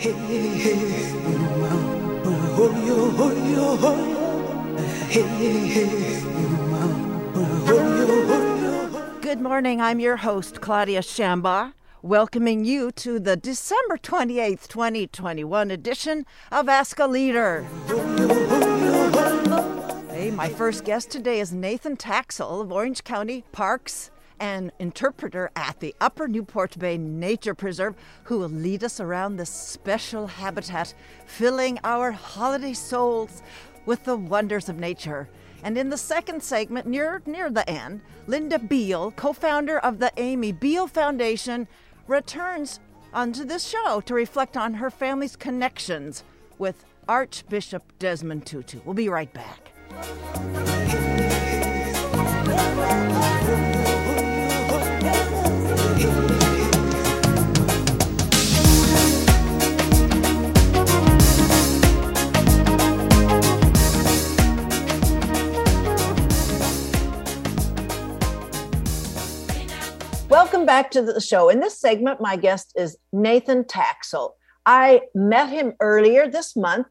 Good morning. I'm your host, Claudia Shamba, welcoming you to the December 28th, 2021 edition of Ask a Leader. Hey, my first guest today is Nathan Taxel of Orange County Parks and interpreter at the Upper Newport Bay Nature Preserve, who will lead us around this special habitat, filling our holiday souls with the wonders of nature. And in the second segment, near near the end, Linda Biehl, co-founder of the Amy Biehl Foundation, returns onto this show to reflect on her family's connections with Archbishop Desmond Tutu. We'll be right back. Welcome back to the show. In this segment, my guest is Nathan Taxel. I met him earlier this month,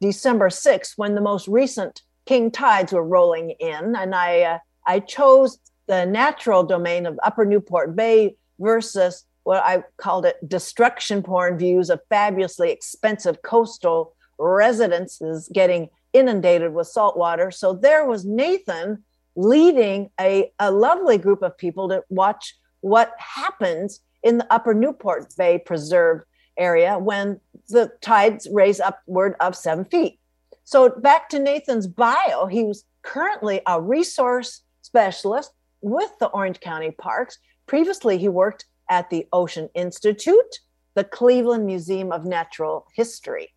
December 6th, when the most recent king tides were rolling in, and I uh, I chose the natural domain of Upper Newport Bay versus what I called it destruction porn views of fabulously expensive coastal residences getting inundated with salt water. So there was Nathan leading a, a lovely group of people to watch what happens in the upper Newport Bay Preserve area when the tides raise upward of seven feet. So back to Nathan's bio, he was currently a resource specialist with the Orange County Parks. Previously, he worked at the Ocean Institute, the Cleveland Museum of Natural History.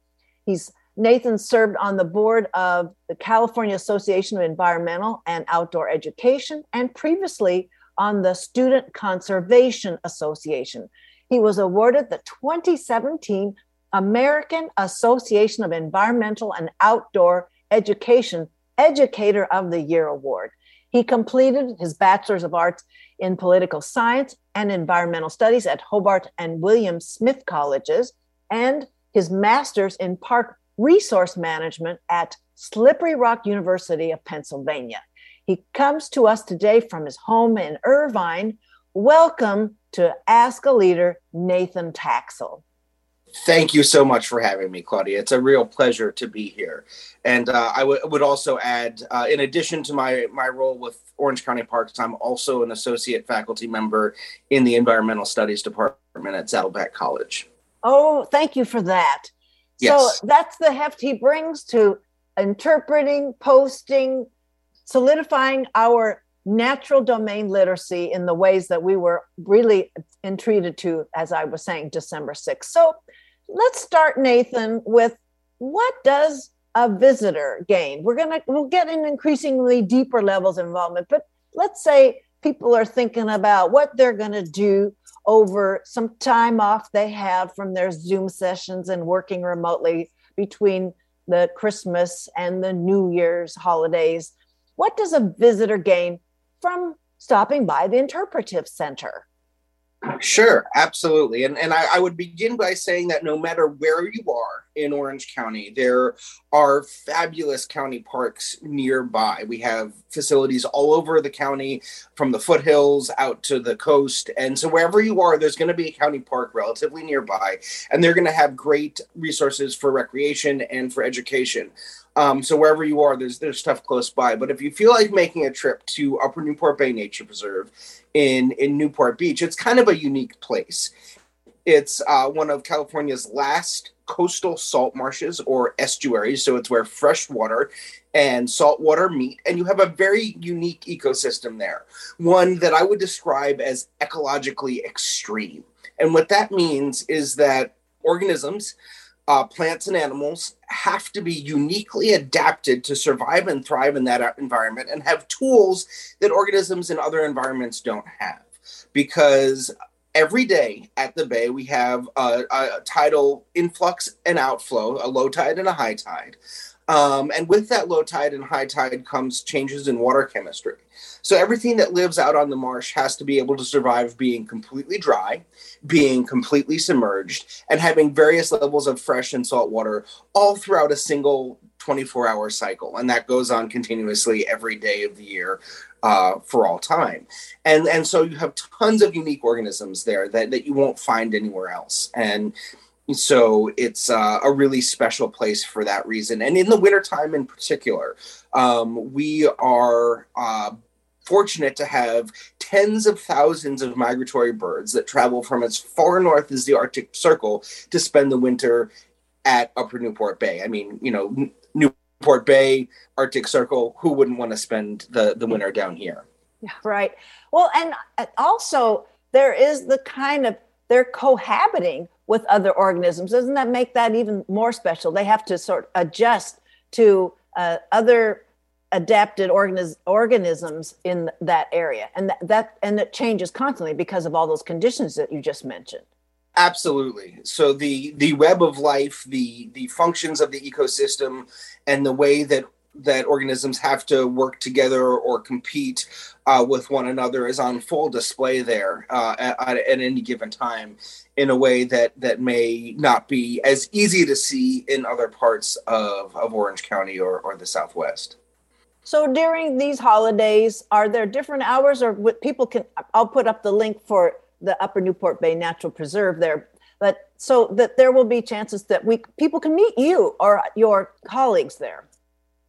He's Nathan served on the board of the California Association of Environmental and Outdoor Education and previously on the Student Conservation Association. He was awarded the 2017 American Association of Environmental and Outdoor Education Educator of the Year Award. He completed his Bachelor's of Arts in Political Science and Environmental Studies at Hobart and William Smith Colleges and his Master's in Park Resource Management at Slippery Rock University of Pennsylvania. He comes to us today from his home in Irvine. Welcome to Ask a Leader, Nathan Taxel. Thank you so much for having me, Claudia. It's a real pleasure to be here. And uh, I w- would also add, uh, in addition to my, my role with Orange County Parks, I'm also an associate faculty member in the Environmental Studies Department at Saddleback College. Oh, thank you for that. Yes. So that's the heft he brings to interpreting, posting, solidifying our natural domain literacy in the ways that we were really entreated to, as I was saying, December 6th. So let's start, Nathan, with what does a visitor gain? We're gonna we'll get in increasingly deeper levels of involvement, but let's say people are thinking about what they're gonna do over some time off they have from their Zoom sessions and working remotely between the Christmas and the New Year's holidays what does a visitor gain from stopping by the interpretive center? Sure, absolutely. And, and I, I, would begin by saying that no matter where you are in Orange County, there are fabulous county parks nearby. We have facilities all over the county, from the foothills out to the coast. And so wherever you are, there's going to be a county park relatively nearby, and they're going to have great resources for recreation and for education. Um, so wherever you are, there's there's stuff close by. But if you feel like making a trip to Upper Newport Bay Nature Preserve in in Newport Beach, it's kind of a unique place. It's uh, one of California's last coastal salt marshes or estuaries. So it's where fresh water and salt water meet, and you have a very unique ecosystem there. One that I would describe as ecologically extreme. And what that means is that organisms uh, plants and animals have to be uniquely adapted to survive and thrive in that environment and have tools that organisms in other environments don't have. Because every day at the bay, we have a, a tidal influx and outflow, a low tide and a high tide. Um, and with that low tide and high tide comes changes in water chemistry. So everything that lives out on the marsh has to be able to survive being completely dry, being completely submerged, and having various levels of fresh and salt water all throughout a single 24 hour cycle. And that goes on continuously every day of the year uh, for all time. And, and so you have tons of unique organisms there that, that you won't find anywhere else. And so it's uh, a really special place for that reason. And in the wintertime in particular, um, we are uh, fortunate to have tens of thousands of migratory birds that travel from as far north as the Arctic Circle to spend the winter at Upper Newport Bay. I mean, you know, Newport Bay, Arctic Circle, who wouldn't want to spend the, the winter down here? Yeah, right. Well, and uh, also there is the kind of they're cohabiting with other organisms. Doesn't that make that even more special? They have to sort of adjust to uh, other adapted organis- organisms in that area, and that, that and it changes constantly because of all those conditions that you just mentioned. Absolutely. So the the web of life, the the functions of the ecosystem, and the way that that organisms have to work together or compete uh, with one another is on full display there uh, at, at, any given time in a way that that may not be as easy to see in other parts of, of Orange County or, or the Southwest. So during these holidays, are there different hours or what people can? I'll put up the link for the Upper Newport Bay Natural Preserve there, but so that there will be chances that we people can meet you or your colleagues there.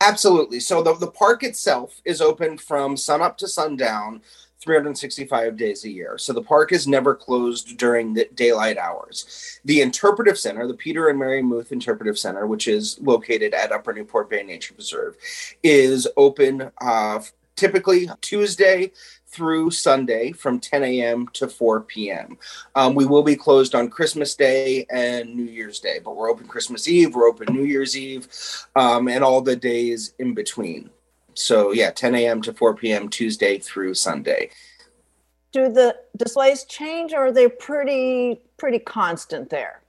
Absolutely. So the, the park itself is open from sunup to sundown 365 days a year. So the park is never closed during the daylight hours. The Interpretive Center, the Peter and Mary Muth Interpretive Center, which is located at Upper Newport Bay Nature Preserve, is open uh, typically Tuesday through Sunday from 10 a.m. to 4 p.m. Um, we will be closed on Christmas Day and New Year's Day, but we're open Christmas Eve, we're open New Year's Eve, um, and all the days in between. So, yeah, 10 a.m. to 4 p.m. Tuesday through Sunday. Do the displays change or are they pretty pretty constant there?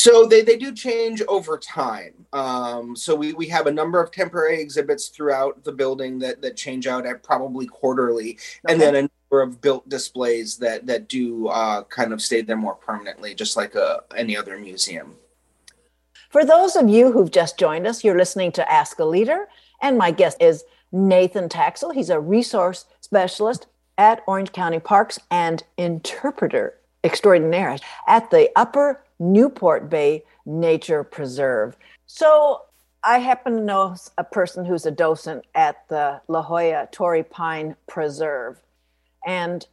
So they, they do change over time. Um, so we, we have a number of temporary exhibits throughout the building that, that change out at probably quarterly, okay. and then a number of built displays that that do uh, kind of stay there more permanently, just like a, uh, any other museum. For those of you who've just joined us, you're listening to Ask a Leader, and my guest is Nathan Taxel. He's a resource specialist at Orange County Parks and interpreter extraordinaire at the Upper Newport Bay Nature Preserve. So I happen to know a person who's a docent at the La Jolla Torrey Pine Preserve. And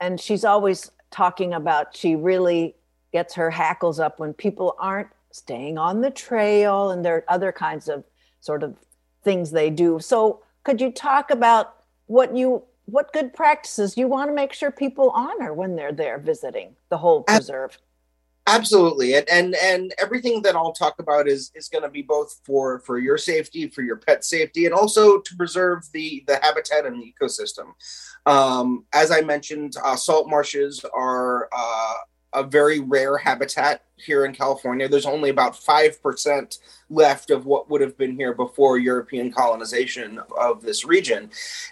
and she's always talking about she really gets her hackles up when people aren't staying on the trail and there are other kinds of sort of things they do. So could you talk about what you what good practices you want to make sure people honor when they're there visiting the whole preserve? Absolutely, and and and everything that I'll talk about is is going to be both for for your safety, for your pet safety, and also to preserve the the habitat and the ecosystem. Um, as I mentioned, uh, salt marshes are uh, a very rare habitat here in California. There's only about 5% left of what would have been here before European colonization of this region.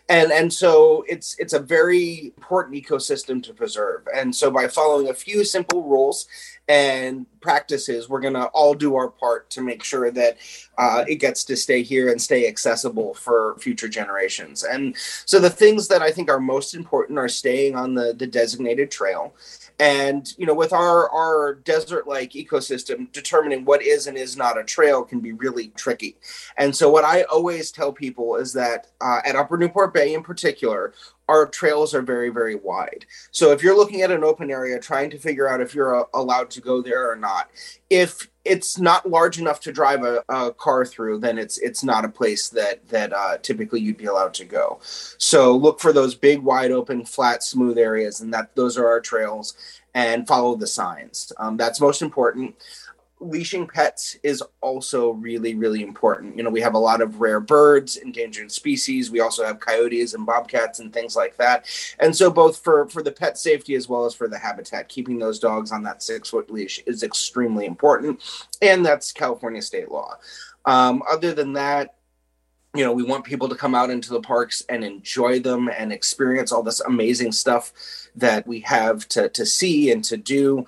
And, and so it's, it's a very important ecosystem to preserve. And so by following a few simple rules and practices, we're going to all do our part to make sure that uh, it gets to stay here and stay accessible for future generations. And so the things that I think are most important are staying on the, the designated trail and you know with our our desert like ecosystem determining what is and is not a trail can be really tricky. And so what i always tell people is that uh, at upper newport bay in particular our trails are very very wide. So if you're looking at an open area trying to figure out if you're uh, allowed to go there or not if it's not large enough to drive a, a, car through, then it's it's not a place that that uh, typically you'd be allowed to go. So look for those big, wide open, flat, smooth areas, and that those are our trails. And follow the signs. Um, that's most important. Leashing pets is also really really important. You know we have a lot of rare birds endangered species. We also have coyotes and bobcats and things like that. And so both for for the pet safety as well as for the habitat keeping those dogs on that six foot leash is extremely important. And that's california state law. Um, other than that you know we want people to come out into the parks and enjoy them and experience all this amazing stuff that we have to, to see and to do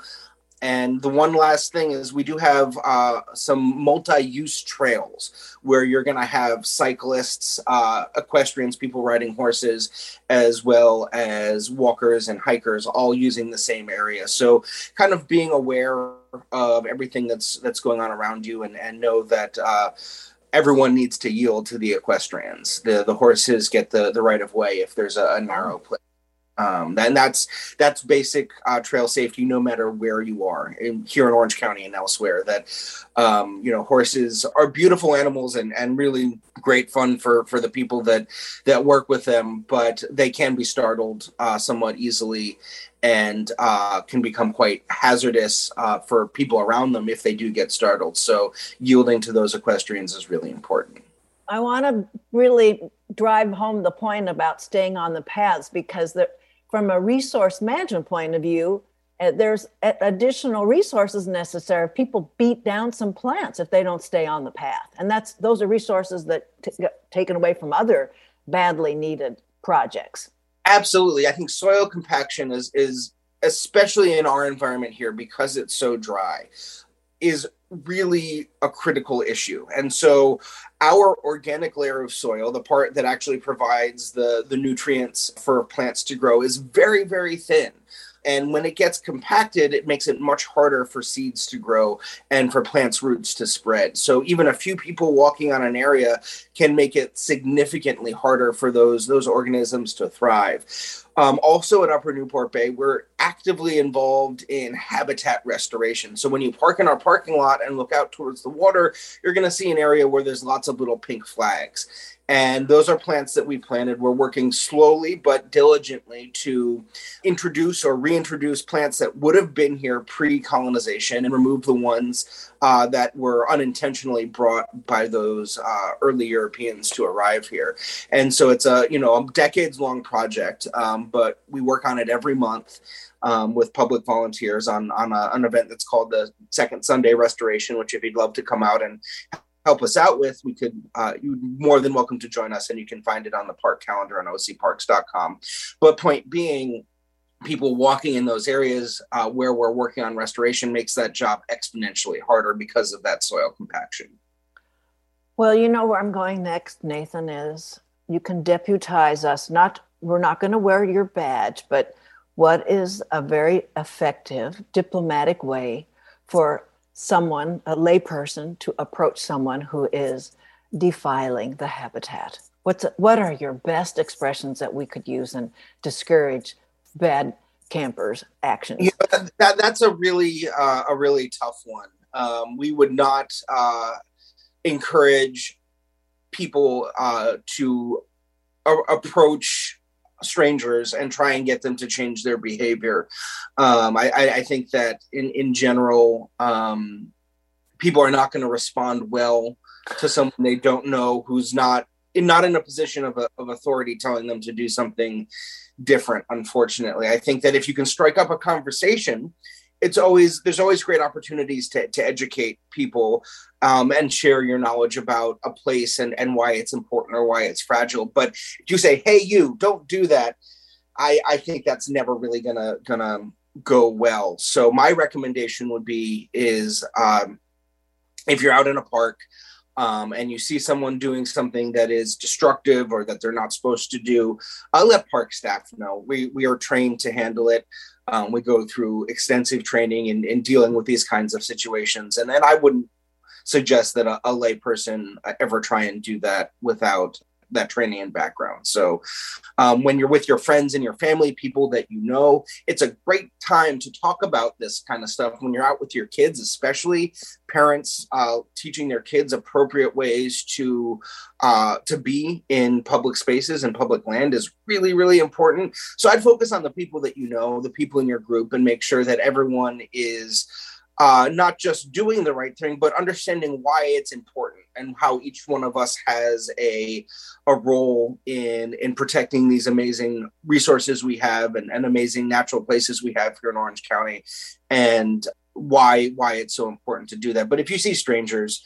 and the one last thing is we do have uh, some multi-use trails where you're going to have cyclists, uh, equestrians, people riding horses, as well as walkers and hikers, all using the same area. So, kind of being aware of everything that's that's going on around you, and and know that. Uh, everyone needs to yield to the equestrians. The the horses get the the right of way if there's a, a narrow place um, and that's that's basic uh, trail safety no matter where you are in, here in orange county and elsewhere that um, you know horses are beautiful animals and, and really great fun for for the people that that work with them but they can be startled uh, somewhat easily and uh, can become quite hazardous uh, for people around them if they do get startled. So yielding to those equestrians is really important. I want to really drive home the point about staying on the paths because the from a resource management point of view, uh, there's additional resources necessary. People beat down some plants if they don't stay on the path, and that's those are resources that t- get taken away from other badly needed projects. Absolutely, I think soil compaction is is especially in our environment here because it's so dry is really a critical issue. And so our organic layer of soil, the part that actually provides the, the nutrients for plants to grow, is very, very thin. And when it gets compacted, it makes it much harder for seeds to grow and for plants' roots to spread. So even a few people walking on an area can make it significantly harder for those those organisms to thrive. Um, also at Upper Newport Bay, we're actively involved in habitat restoration. So when you park in our parking lot and look out towards the water, you're going to see an area where there's lots of little pink flags. And those are plants that we planted. We're working slowly but diligently to introduce or reintroduce plants that would have been here pre colonization and remove the ones uh, that were unintentionally brought by those uh, early Europeans to arrive here. And so it's a you know a decades long project, um, but we work on it every month. Um, with public volunteers on on a, an event that's called the Second Sunday Restoration, which if you'd love to come out and help us out with, we could, uh, you're more than welcome to join us and you can find it on the park calendar on ocparks.com. But point being, people walking in those areas uh, where we're working on restoration makes that job exponentially harder because of that soil compaction. Well, you know where I'm going next, Nathan, is you can deputize us. Not we're not going to wear your badge, but what is a very effective diplomatic way for someone, a layperson, to approach someone who is defiling the habitat? What's what are your best expressions that we could use and discourage bad campers' actions? Yeah, that, that's a really uh, a really tough one. Um, we would not uh, encourage people uh, to a- approach strangers and try and get them to change their behavior. Um, I, I, think that in in general, um, people are not going to respond well to someone they don't know who's not in, not in a position of, a, of authority telling them to do something different. Unfortunately, I think that if you can strike up a conversation it's always there's always great opportunities to, to educate people um, and share your knowledge about a place and, and why it's important or why it's fragile but if you say hey you don't do that i i think that's never really gonna gonna go well so my recommendation would be is um, if you're out in a park um, and you see someone doing something that is destructive or that they're not supposed to do, uh, let park staff know. We, we are trained to handle it. Um, we go through extensive training in, in dealing with these kinds of situations. And then I wouldn't suggest that a, a layperson ever try and do that without that training and background. So, um, when you're with your friends and your family, people that you know, it's a great time to talk about this kind of stuff. When you're out with your kids, especially parents uh, teaching their kids appropriate ways to uh, to be in public spaces and public land is really, really important. So, I'd focus on the people that you know, the people in your group, and make sure that everyone is uh, not just doing the right thing, but understanding why it's important and how each one of us has a a role in in protecting these amazing resources we have and, and amazing natural places we have here in Orange County, and why why it's so important to do that. But if you see strangers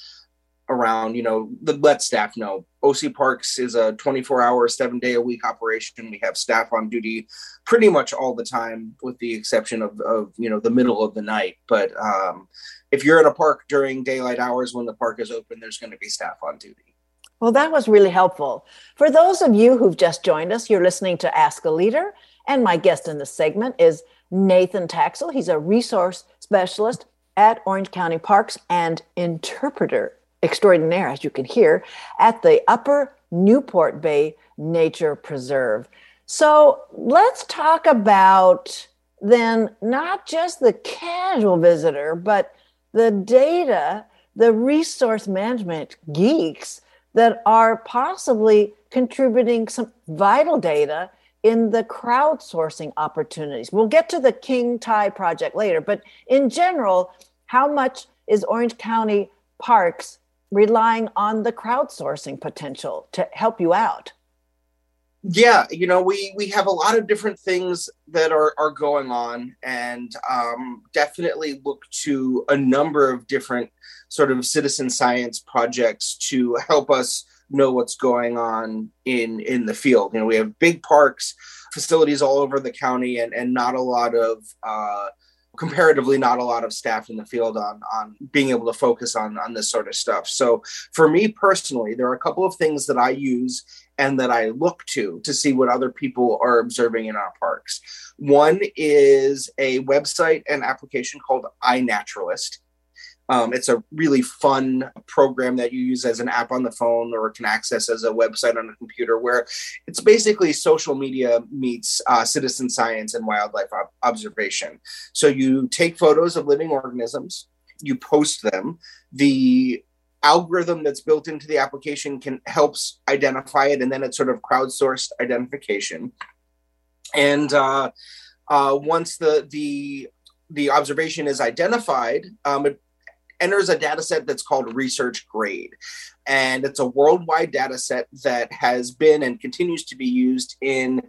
around, you know, the, let staff know. OC Parks is a 24 hour, seven day a week operation. We have staff on duty pretty much all the time, with the exception of, of you know, the middle of the night. But um, if you're in a park during daylight hours when the park is open, there's going to be staff on duty. Well, that was really helpful. For those of you who've just joined us, you're listening to Ask a Leader, and my guest in this segment is Nathan Taxel. He's a resource specialist at Orange County Parks and interpreter extraordinaire, as you can hear, at the Upper Newport Bay Nature Preserve. So let's talk about then not just the casual visitor, but the data, the resource management geeks that are possibly contributing some vital data in the crowdsourcing opportunities. We'll get to the King Tide project later, but in general, how much is Orange County Parks relying on the crowdsourcing potential to help you out? Yeah, you know, we we have a lot of different things that are are going on, and um, definitely look to a number of different sort of citizen science projects to help us know what's going on in in the field. You know, we have big parks, facilities all over the county, and and not a lot of uh, comparatively not a lot of staff in the field on on being able to focus on on this sort of stuff. So for me personally, there are a couple of things that I use and that I look to to see what other people are observing in our parks. One is a website and application called iNaturalist. Um, it's a really fun program that you use as an app on the phone or can access as a website on a computer, where it's basically social media meets uh, citizen science and wildlife ob- observation. So you take photos of living organisms, you post them. The algorithm that's built into the application can helps identify it, and then it's sort of crowdsourced identification. And uh, uh, once the the the observation is identified, um, it enters a data set that's called research grade. And it's a worldwide data set that has been and continues to be used in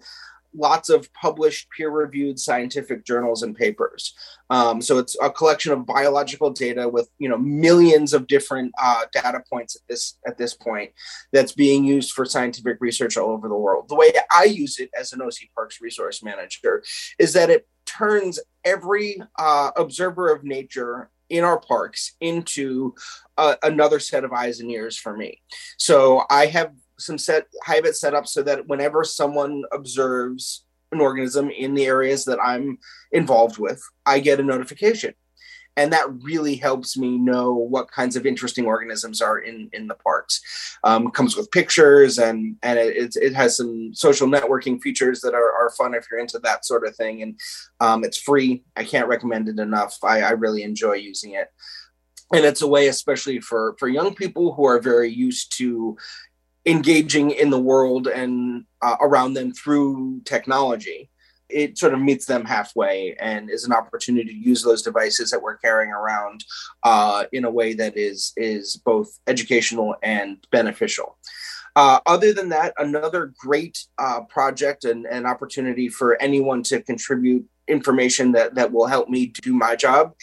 lots of published peer-reviewed scientific journals and papers. Um, so it's a collection of biological data with you know millions of different uh, data points at this at this point that's being used for scientific research all over the world. The way i use it as an oc parks resource manager is that it turns every uh, observer of nature in our parks into uh, another set of eyes and ears for me. So I have some set, have it set up so that whenever someone observes an organism in the areas that I'm involved with, I get a notification and that really helps me know what kinds of interesting organisms are in in the parks. Um, comes with pictures and and it, it has some social networking features that are, are fun if you're into that sort of thing. And um, it's free. I can't recommend it enough. I, I really enjoy using it and it's a way especially for for young people who are very used to engaging in the world and uh, around them through technology it sort of meets them halfway and is an opportunity to use those devices that we're carrying around uh, in a way that is is both educational and beneficial. Uh, other than that, another great uh, project and, and opportunity for anyone to contribute information that, that will help me do my job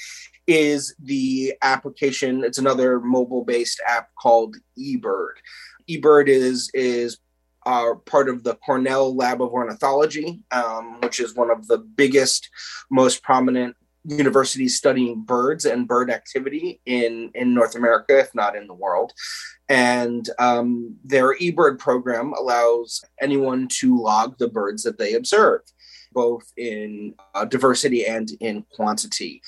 is the application. It's another mobile based app called eBird. eBird is is are part of the Cornell Lab of Ornithology, um, which is one of the biggest, most prominent universities studying birds and bird activity in, in North America, if not in the world. And um, their eBird program allows anyone to log the birds that they observe both in uh, diversity and in quantity.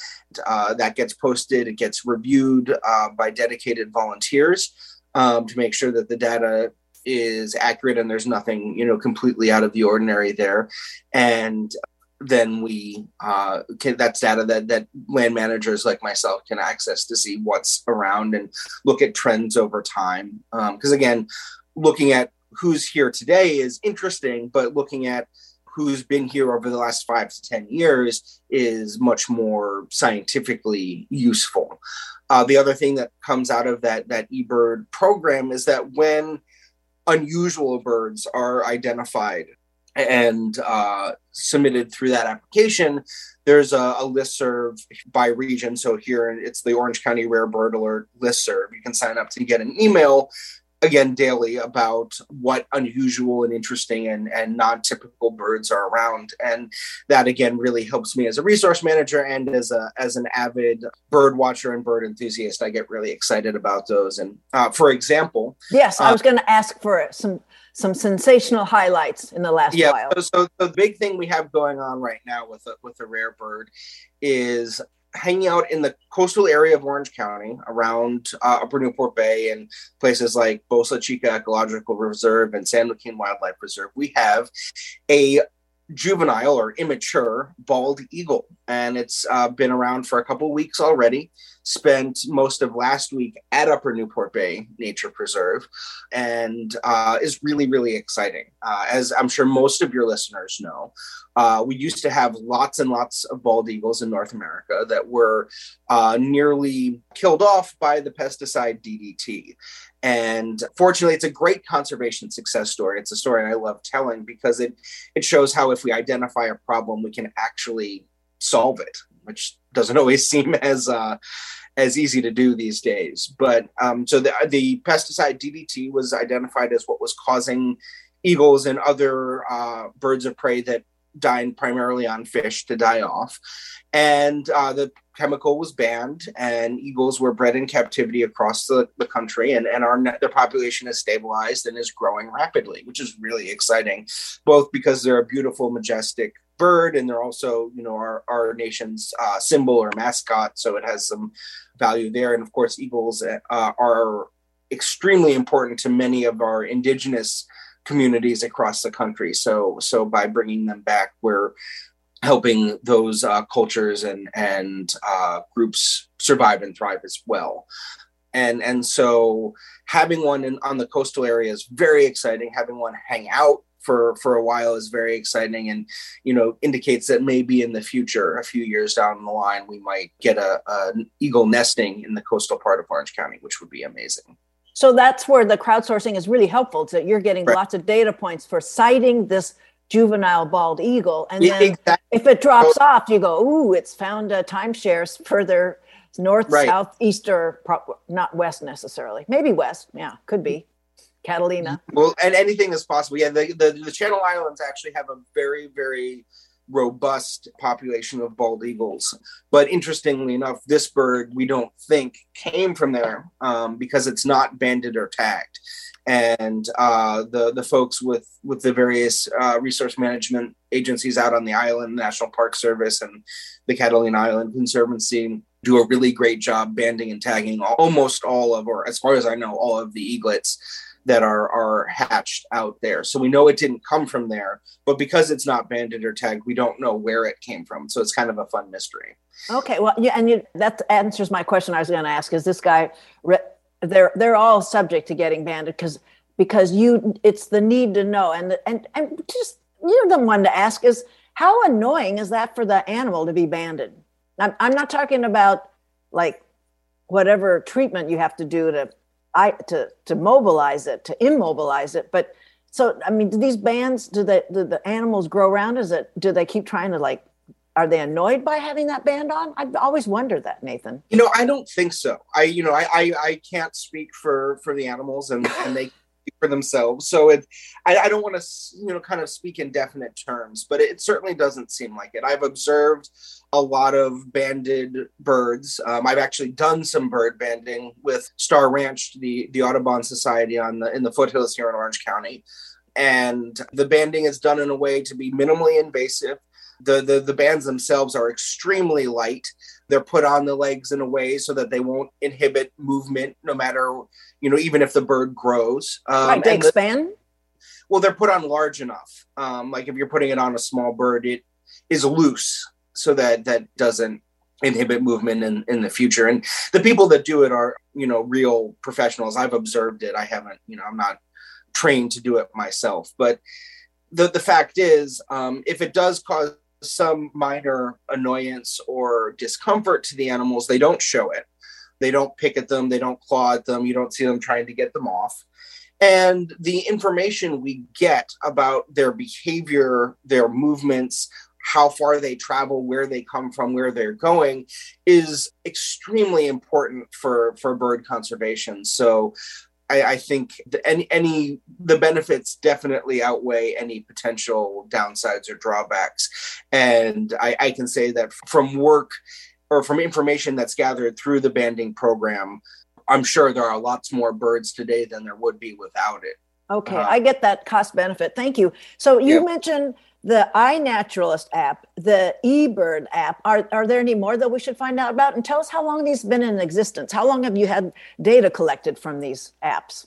Uh, that gets posted, it gets reviewed uh, by dedicated volunteers um, to make sure that the data is accurate and there's nothing you know completely out of the ordinary there and then we uh, can that's data that that land managers like myself can access to see what's around and look at trends over time because um, again looking at who's here today is interesting but looking at who's been here over the last five to 10 years is much more scientifically useful. Uh, the other thing that comes out of that, that eBird program is that when unusual birds are identified and uh, submitted through that application, there's a, a list serve by region. So here it's the Orange County Rare Bird Alert list serve. You can sign up to get an email again daily about what unusual and interesting and, and non-typical birds are around. And that again really helps me as a resource manager and as a as an avid bird watcher and bird enthusiast. I get really excited about those. And uh, for example yes i was uh, going to ask for some some sensational highlights in the last yeah, while. so, so the big thing we have going on right now with a, with a rare bird is hanging out in the coastal area of Orange County around uh, Upper Newport Bay and places like Bolsa Chica Ecological Reserve and San Joaquin Wildlife Reserve, we have a juvenile or immature bald eagle. And it's uh, been around for a couple weeks already. Spent most of last week at Upper Newport Bay Nature Preserve and uh, is really, really exciting. Uh, as I'm sure most of your listeners know, uh, we used to have lots and lots of bald eagles in North America that were uh, nearly killed off by the pesticide DDT. And fortunately, it's a great conservation success story. It's a story I love telling because it it shows how if we identify a problem, we can actually solve it, which doesn't always seem as uh, as easy to do these days. But um, so the the pesticide DDT was identified as what was causing eagles and other uh, birds of prey that dine primarily on fish to die off. And uh, the chemical was banned, and eagles were bred in captivity across the, the country, and, and our their population has stabilized and is growing rapidly, which is really exciting, both because they're a beautiful, majestic bird, and they're also, you know, our, our nation's uh, symbol or mascot, so it has some value there. And of course, eagles uh, are extremely important to many of our indigenous communities across the country. So so by bringing them back, we're helping those uh, cultures and and uh, groups survive and thrive as well. And and so having one in, on the coastal area is very exciting. Having one hang out for for a while is very exciting and you know indicates that maybe in the future a few years down the line we might get a, a eagle nesting in the coastal part of orange county which would be amazing so that's where the crowdsourcing is really helpful. So you're getting right. lots of data points for sighting this juvenile bald eagle, and then exactly. if it drops so, off, you go, "Ooh, it's found uh, timeshares further north, right. south, east, or pro- not west necessarily. Maybe west. Yeah, could be." Catalina. Well, and anything is possible. Yeah, the, the, the Channel Islands actually have a very, very robust population of bald eagles. But interestingly enough, this bird we don't think came from there um, because it's not banded or tagged. And uh, the the folks with with the various uh, resource management agencies out on the island, National Park Service and the Catalina Island Conservancy, do a really great job banding and tagging almost all of, or as far as I know, all of the eaglets that are are hatched out there. So we know it didn't come from there, but because it's not banded or tagged, we don't know where it came from. So it's kind of a fun mystery. Okay, well, yeah, and you, that answers my question. I was going to ask: Is this guy? They're they're all subject to getting banded because because you it's the need to know and and and just you're the one to ask is how annoying is that for the animal to be banded? I'm, I'm not talking about like whatever treatment you have to do to I to to mobilize it, to immobilize it. But so I mean, do these bands do the do the animals grow around? Is it do they keep trying to like are they annoyed by having that band on? I've always wondered that, Nathan. You know, I don't think so. I, you know, I, I, I can't speak for for the animals, and and they for themselves. So it, I, I don't want to, you know, kind of speak in definite terms, but it certainly doesn't seem like it. I've observed a lot of banded birds. Um, I've actually done some bird banding with Starr Ranch, the the Audubon Society on the in the foothills here in Orange County, and the banding is done in a way to be minimally invasive. The, the the bands themselves are extremely light. They're put on the legs in a way so that they won't inhibit movement, no matter you know even if the bird grows. Um, right, they expand. The, well, they're put on large enough. Um, like if you're putting it on a small bird, it is loose so that that doesn't inhibit movement in, in the future. And the people that do it are, you know, real professionals. I've observed it. I haven't, you know, I'm not trained to do it myself, but the the fact is, um, if it does cause some minor annoyance or discomfort to the animals, they don't show it. They don't pick at them. They don't claw at them. You don't see them trying to get them off. And the information we get about their behavior, their movements, how far they travel, where they come from, where they're going is extremely important for, for bird conservation. So I, I think the, any, any the benefits definitely outweigh any potential downsides or drawbacks. And I, I can say that from work or from information that's gathered through the banding program, I'm sure there are lots more birds today than there would be without it. Okay, uh, I get that cost benefit. Thank you. So you yeah. mentioned the iNaturalist app, the eBird app. Are, are there any more that we should find out about? And tell us how long these have been in existence. How long have you had data collected from these apps?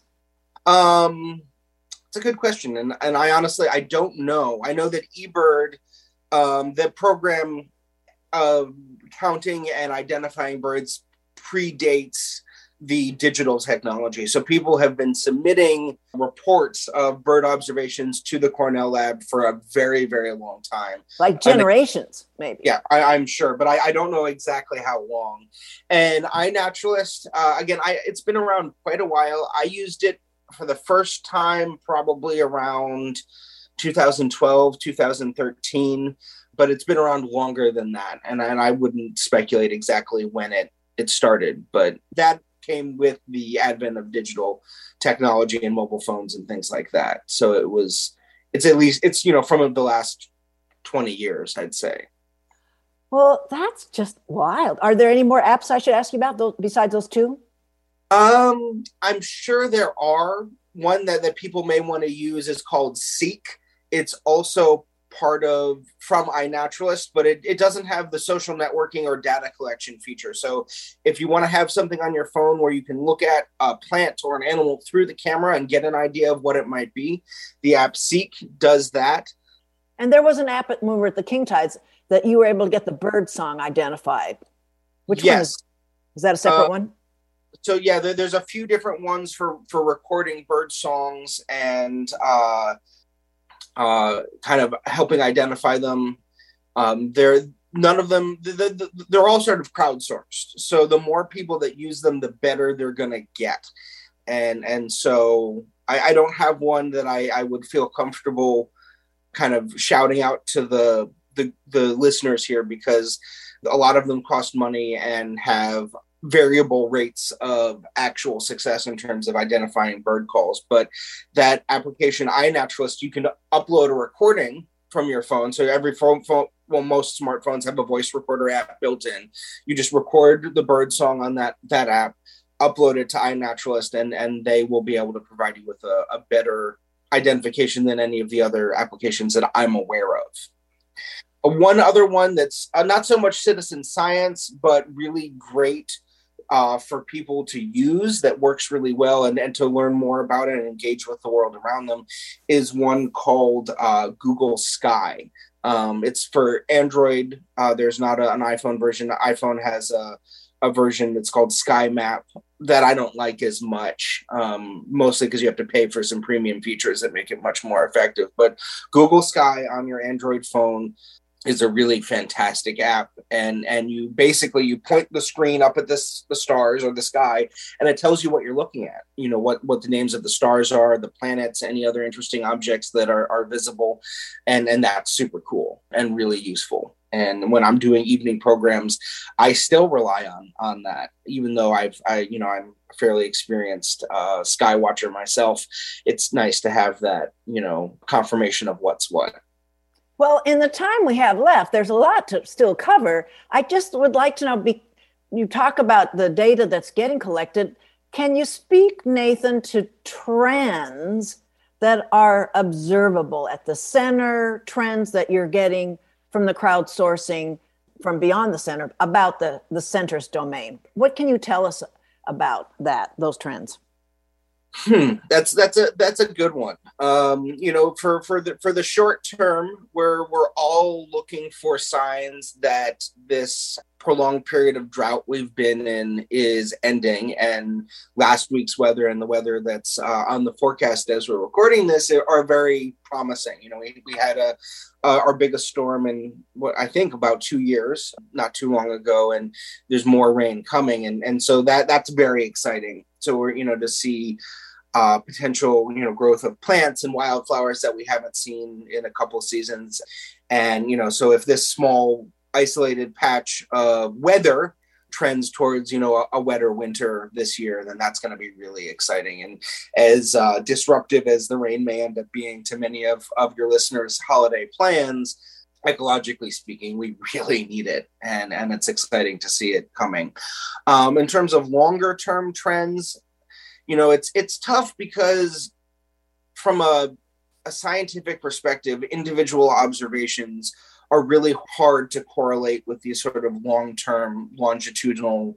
Um, it's a good question, and and I honestly I don't know. I know that eBird, um, the program of counting and identifying birds predates the digital technology. So people have been submitting reports of bird observations to the Cornell lab for a very, very long time. Like generations, maybe. Yeah, I, am sure, but I, I, don't know exactly how long. And iNaturalist, uh, again, I, it's been around quite a while. I used it for the first time probably around 2012, 2013 but it's been around longer than that and, and i wouldn't speculate exactly when it it started but that came with the advent of digital technology and mobile phones and things like that. So it was, it's at least, it's, you know, from the last 20 years, I'd say. Well, that's just wild. Are there any more apps I should ask you about those, besides those two? Um, I'm sure there are. One that, that people may want to use is called Seek. It's also part of from iNaturalist, but it, it doesn't have the social networking or data collection feature. So if you want to have something on your phone where you can look at a plant or an animal through the camera and get an idea of what it might be, the app Seek does that. And there was an app at when we were at the King Tides that you were able to get the bird song identified. Which yes. one is, is that a separate uh, one? So yeah, there, there's a few different ones for for recording bird songs and uh uh, kind of helping identify them. Um, they're none of them they're all sort of crowdsourced. So the more people that use them, the better they're going to get. And and so I, I don't have one that I, I would feel comfortable kind of shouting out to the the, the listeners here because a lot of them cost money and have variable rates of actual success in terms of identifying bird calls. But that application, iNaturalist, you can upload a recording from your phone. So every phone, phone, well, most smartphones have a voice recorder app built in. You just record the bird song on that that app, upload it to iNaturalist, and and they will be able to provide you with a, a better identification than any of the other applications that I'm aware of one other one that's uh, not so much citizen science, but really great uh, for people to use that works really well and, and to learn more about it and engage with the world around them is one called uh, Google Sky. Um, it's for Android. Uh, there's not a, an iPhone version. iPhone has a, a, version that's called Sky Map that I don't like as much, um, mostly because you have to pay for some premium features that make it much more effective. But Google Sky on your Android phone is a really fantastic app. And and you basically you point the screen up at this the stars or the sky and it tells you what you're looking at you know what what the names of the stars are the planets any other interesting objects that are, are visible. And and that's super cool and really useful. And when i'm doing evening programs i still rely on on that even though i've i you know i'm a fairly experienced uh, sky watcher myself. It's nice to have that you know confirmation of what's what well, in the time we have left, there's a lot to still cover. I just would like to know be, you talk about the data that's getting collected. Can you speak, Nathan, to trends that are observable at the center, trends that you're getting from the crowdsourcing from beyond the center about the, the center's domain? What can you tell us about that, those trends? Hmm, that's that's a that's a good one. Um, you know, for for the for the short term, we're we're all looking for signs that this prolonged period of drought we've been in is ending, and last week's weather and the weather that's uh, on the forecast as we're recording this are very promising. You know, we, we had a uh, our biggest storm in what I think about two years, not too long ago, and there's more rain coming, and and so that that's very exciting. So we're you know to see uh, potential you know growth of plants and wildflowers that we haven't seen in a couple seasons, and you know so if this small isolated patch of weather trends towards you know a, a, wetter winter this year then that's going to be really exciting. And as uh, disruptive as the rain may end up being to many of, of your listeners holiday plans ecologically speaking we really need it and and it's exciting to see it coming um, in terms of longer term trends you know it's it's tough because from a, a scientific perspective individual observations are really hard to correlate with these sort of long-term longitudinal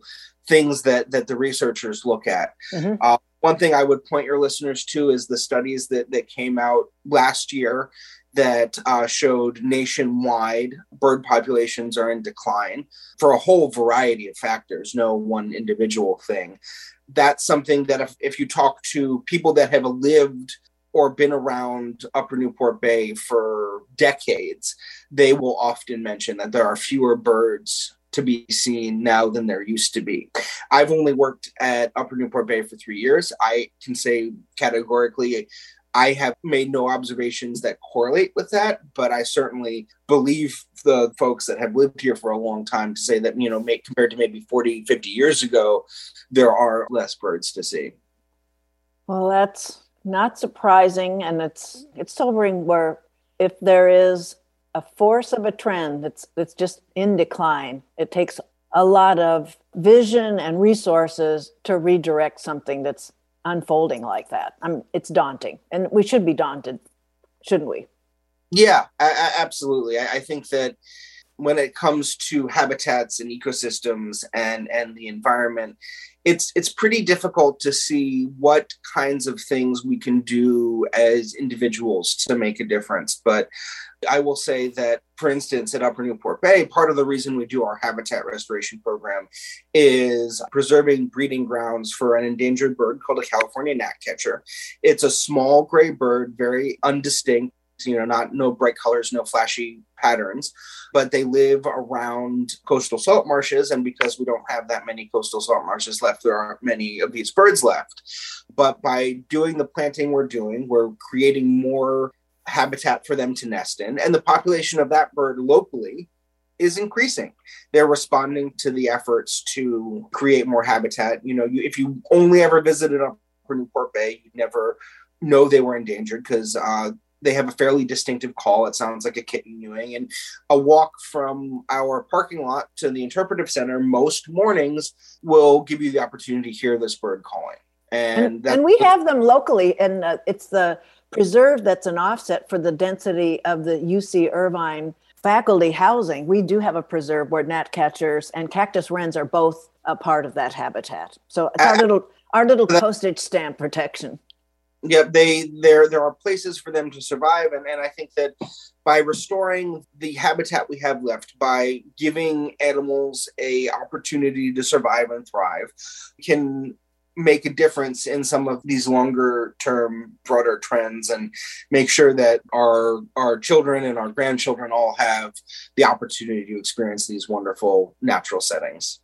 things that that the researchers look at. Mm-hmm. Uh, one thing I would point your listeners to is the studies that that came out last year that uh, showed nationwide bird populations are in decline for a whole variety of factors, no one individual thing. That's something that if, if you talk to people that have lived or been around Upper Newport Bay for decades, they will often mention that there are fewer birds to be seen now than there used to be. I've only worked at Upper Newport Bay for three years. I can say categorically, I have made no observations that correlate with that, but I certainly believe the folks that have lived here for a long time to say that, you know, make, compared to maybe 40, 50 years ago, there are less birds to see. Well, that's not surprising and it's it's sobering where if there is a force of a trend that's that's just in decline it takes a lot of vision and resources to redirect something that's unfolding like that. I'm, it's daunting and we should be daunted shouldn't we? Yeah I, I, absolutely. I, I think that when it comes to habitats and ecosystems and and the environment it's it's pretty difficult to see what kinds of things we can do as individuals to make a difference. But i will say that for instance at upper newport bay part of the reason we do our habitat restoration program is preserving breeding grounds for an endangered bird called a california gnatcatcher it's a small gray bird very undistinct you know not no bright colors no flashy patterns but they live around coastal salt marshes and because we don't have that many coastal salt marshes left there aren't many of these birds left but by doing the planting we're doing we're creating more habitat for them to nest in and the population of that bird locally is increasing. They're responding to the efforts to create more habitat. You know, you, if you only ever visited Upper Newport Bay, you'd never know they were endangered because uh, they have a fairly distinctive call. It sounds like a kitten mewing. And a walk from our parking lot to the interpretive center most mornings will give you the opportunity to hear this bird calling. And, and, and we have them locally, and uh, it's the preserve that's an offset for the density of the UC Irvine faculty housing. We do have a preserve where gnatcatchers and cactus wrens are both a part of that habitat. So it's our little our little postage stamp protection yeah, they there there are places for them to survive, and, and I think that by restoring the habitat we have left, by giving animals a opportunity to survive and thrive, can make a difference in some of these longer term broader trends and make sure that our our children and our grandchildren all have the opportunity to experience these wonderful natural settings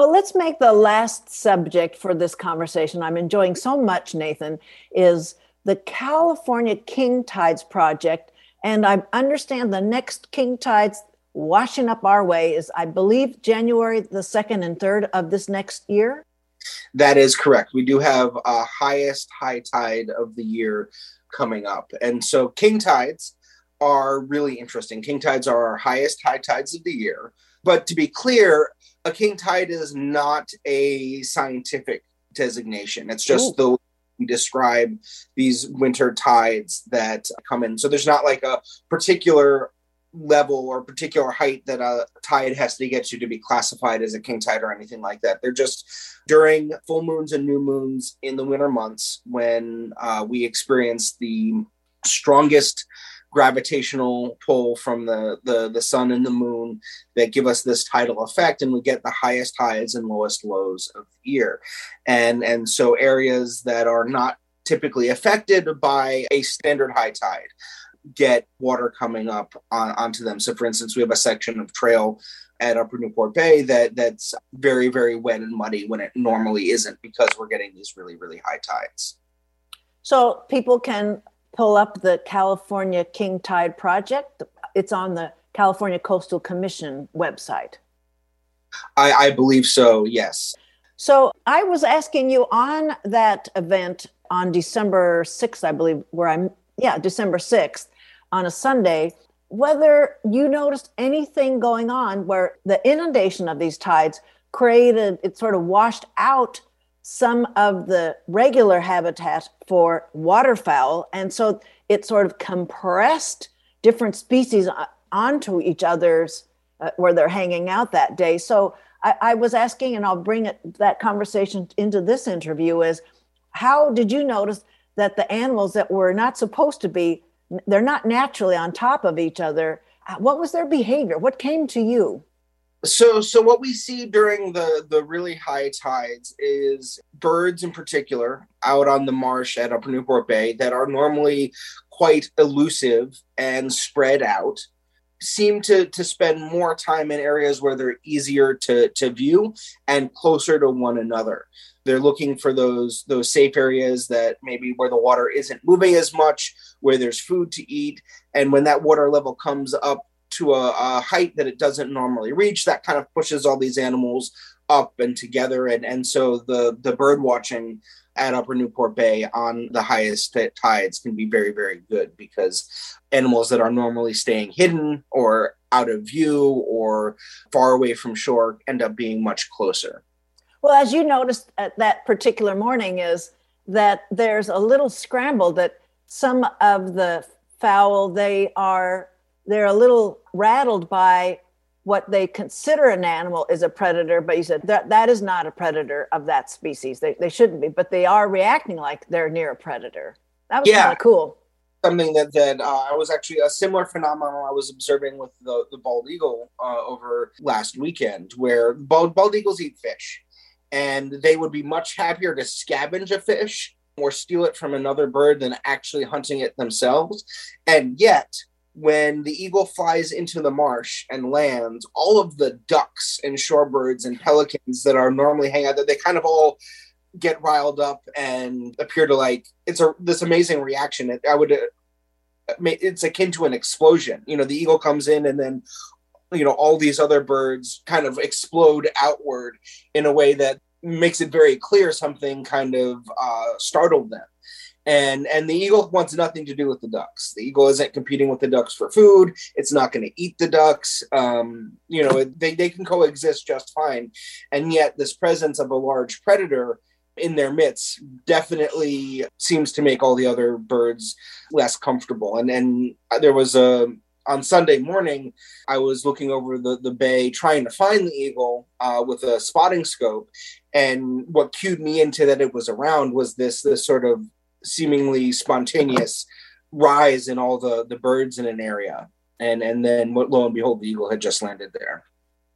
well, let's make the last subject for this conversation. I'm enjoying so much, Nathan, is the California King Tides Project. And I understand the next King Tides washing up our way is, I believe, January the 2nd and 3rd of this next year. That is correct. We do have a highest high tide of the year coming up. And so King Tides are really interesting. King Tides are our highest high tides of the year. But to be clear, a king tide is not a scientific designation. It's just Ooh. the we describe these winter tides that come in. So there's not like a particular level or particular height that a tide has to get to to be classified as a king tide or anything like that. They're just during full moons and new moons in the winter months when uh, we experience the strongest gravitational pull from the, the the sun and the moon that give us this tidal effect and we get the highest highs and lowest lows of the year and and so areas that are not typically affected by a standard high tide get water coming up on, onto them. So, for instance, we have a section of trail at Upper Newport Bay that that's very very wet and muddy when it normally isn't because we're getting these really really high tides. So people can pull up the California King Tide Project. It's on the California Coastal Commission website. I, I believe so. Yes. So I was asking you on that event on December 6th, I believe, where I'm, yeah, December 6th on a Sunday, whether you noticed anything going on where the inundation of these tides created, it sort of washed out some of the regular habitat for waterfowl. And so it sort of compressed different species onto each other's uh, where they're hanging out that day. So I, I was asking, and I'll bring it, that conversation into this interview is how did you notice that the animals that were not supposed to be they're not naturally on top of each other uh, what was their behavior what came to you so so what we see during the the really high tides is birds in particular out on the marsh at upper newport bay that are normally quite elusive and spread out seem to to spend more time in areas where they're easier to to view and closer to one another. They're looking for those those safe areas that maybe where the water isn't moving as much where there's food to eat and when that water level comes up to a, a height that it doesn't normally reach that kind of pushes all these animals up and together. And and so the the bird watching at upper newport bay on the highest tides can be very very good because animals that are normally staying hidden or out of view or far away from shore end up being much closer. Well, as you noticed at that particular morning, is that there's a little scramble that some of the fowl they are they're a little rattled by what they consider an animal is a predator, but you said that that is not a predator of that species. They, they shouldn't be, but they are reacting like they're near a predator. That was yeah. kind of cool. Something that that uh, I was actually a similar phenomenon I was observing with the the bald eagle uh, over last weekend, where bald bald eagles eat fish, and they would be much happier to scavenge a fish or steal it from another bird than actually hunting it themselves. And yet, when the eagle flies into the marsh and lands, all of the ducks and shorebirds and pelicans that are normally hang out there, they kind of all get riled up and appear to like it's a this amazing reaction. I would uh, it's akin to an explosion. You know, the eagle comes in and then you know all these other birds kind of explode outward in a way that makes it very clear something kind of uh, startled them and and the eagle wants nothing to do with the ducks. The eagle isn't competing with the ducks for food. It's not going to eat the ducks. Um, you know they, they can coexist just fine. And yet this presence of a large predator in their midst definitely seems to make all the other birds less comfortable. And and there was a on Sunday morning, I was looking over the, the bay trying to find the eagle uh, with a spotting scope. And what cued me into that it was around was this this sort of seemingly spontaneous rise in all the, the birds in an area. And and then lo and behold, the eagle had just landed there.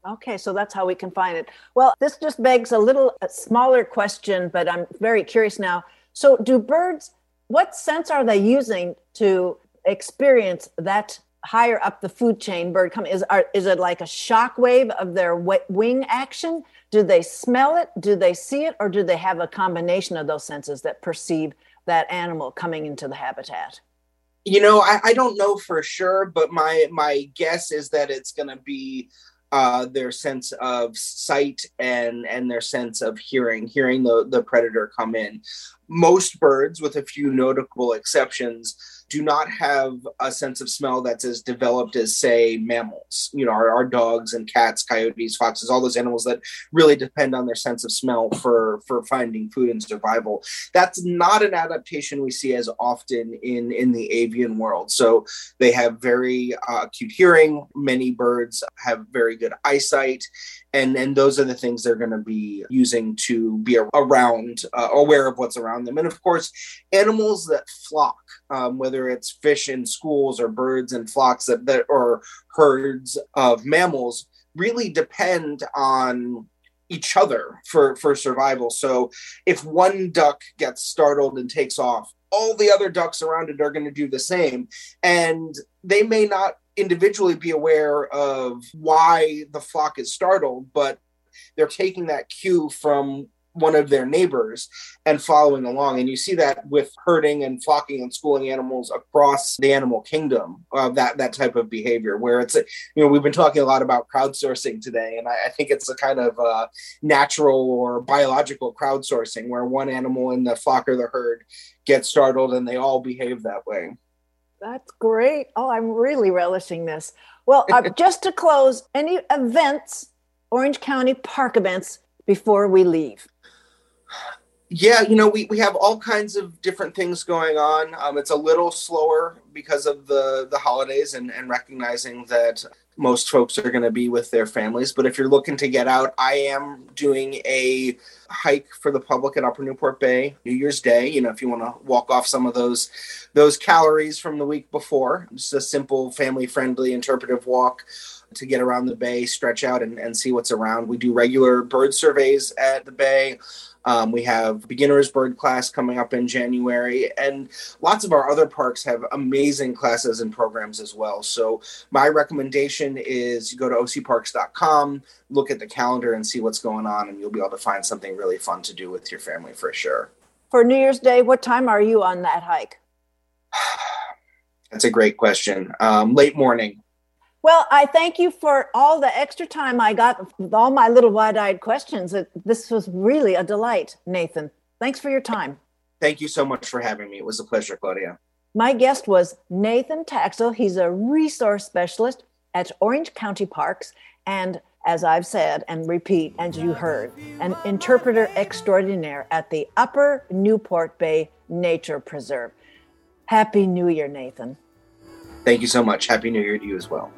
Okay, so that's how we can find it. Well, this just begs a little a smaller question, but I'm very curious now. So, do birds, what sense are they using to experience that higher up the food chain bird come is are, is it like a shock wave of their wing action do they smell it do they see it or do they have a combination of those senses that perceive that animal coming into the habitat? You know i, I don't know for sure but my my guess is that it's going to be uh, their sense of sight and and their sense of hearing hearing the the predator come in. Most birds with a few notable exceptions do not have a sense of smell that's as developed as, say, mammals. You know, our, our dogs and cats, coyotes, foxes, all those animals that really depend on their sense of smell for for finding food and survival. That's not an adaptation we see as often in in the avian world. So they have very uh, acute hearing. Many birds have very good eyesight and and those are the things they're going to be using to be around uh, aware of what's around them. And of course animals that flock um, whether it's fish in schools or birds and flocks that, that or herds of mammals really depend on each other for for survival. So if one duck gets startled and takes off all the other ducks around it are going to do the same. And they may not individually be aware of why the flock is startled, but they're taking that cue from one of their neighbors and following along. And you see that with herding and flocking and schooling animals across the animal kingdom, uh, that, that type of behavior, where it's, you know, we've been talking a lot about crowdsourcing today. And I, I think it's a kind of uh, natural or biological crowdsourcing where one animal in the flock or the herd gets startled and they all behave that way. That's great. Oh, I'm really relishing this. Well, uh, just to close, any events, Orange County Park events before we leave? Yeah, you know, we, we have all kinds of different things going on. Um, it's a little slower because of the, the holidays and, and recognizing that most folks are going to be with their families. But if you're looking to get out, I am doing a hike for the public at Upper Newport Bay New Year's Day. You know, if you want to walk off some of those those calories from the week before, just a simple family friendly interpretive walk to get around the bay, stretch out and, and see what's around. We do regular bird surveys at the bay. Um, we have beginners bird class coming up in January, and lots of our other parks have amazing classes and programs as well. So my recommendation is you go to ocparks.com, look at the calendar, and see what's going on, and you'll be able to find something really fun to do with your family for sure. For New Year's Day, what time are you on that hike? That's a great question. Um, late morning. Well, I thank you for all the extra time I got with all my little wide eyed questions. This was really a delight, Nathan. Thanks for your time. Thank you so much for having me. It was a pleasure, Claudia. My guest was Nathan Taxel. He's a resource specialist at Orange County Parks. And as I've said and repeat, as you heard, an interpreter extraordinaire at the Upper Newport Bay Nature Preserve. Happy New Year, Nathan. Thank you so much. Happy New Year to you as well.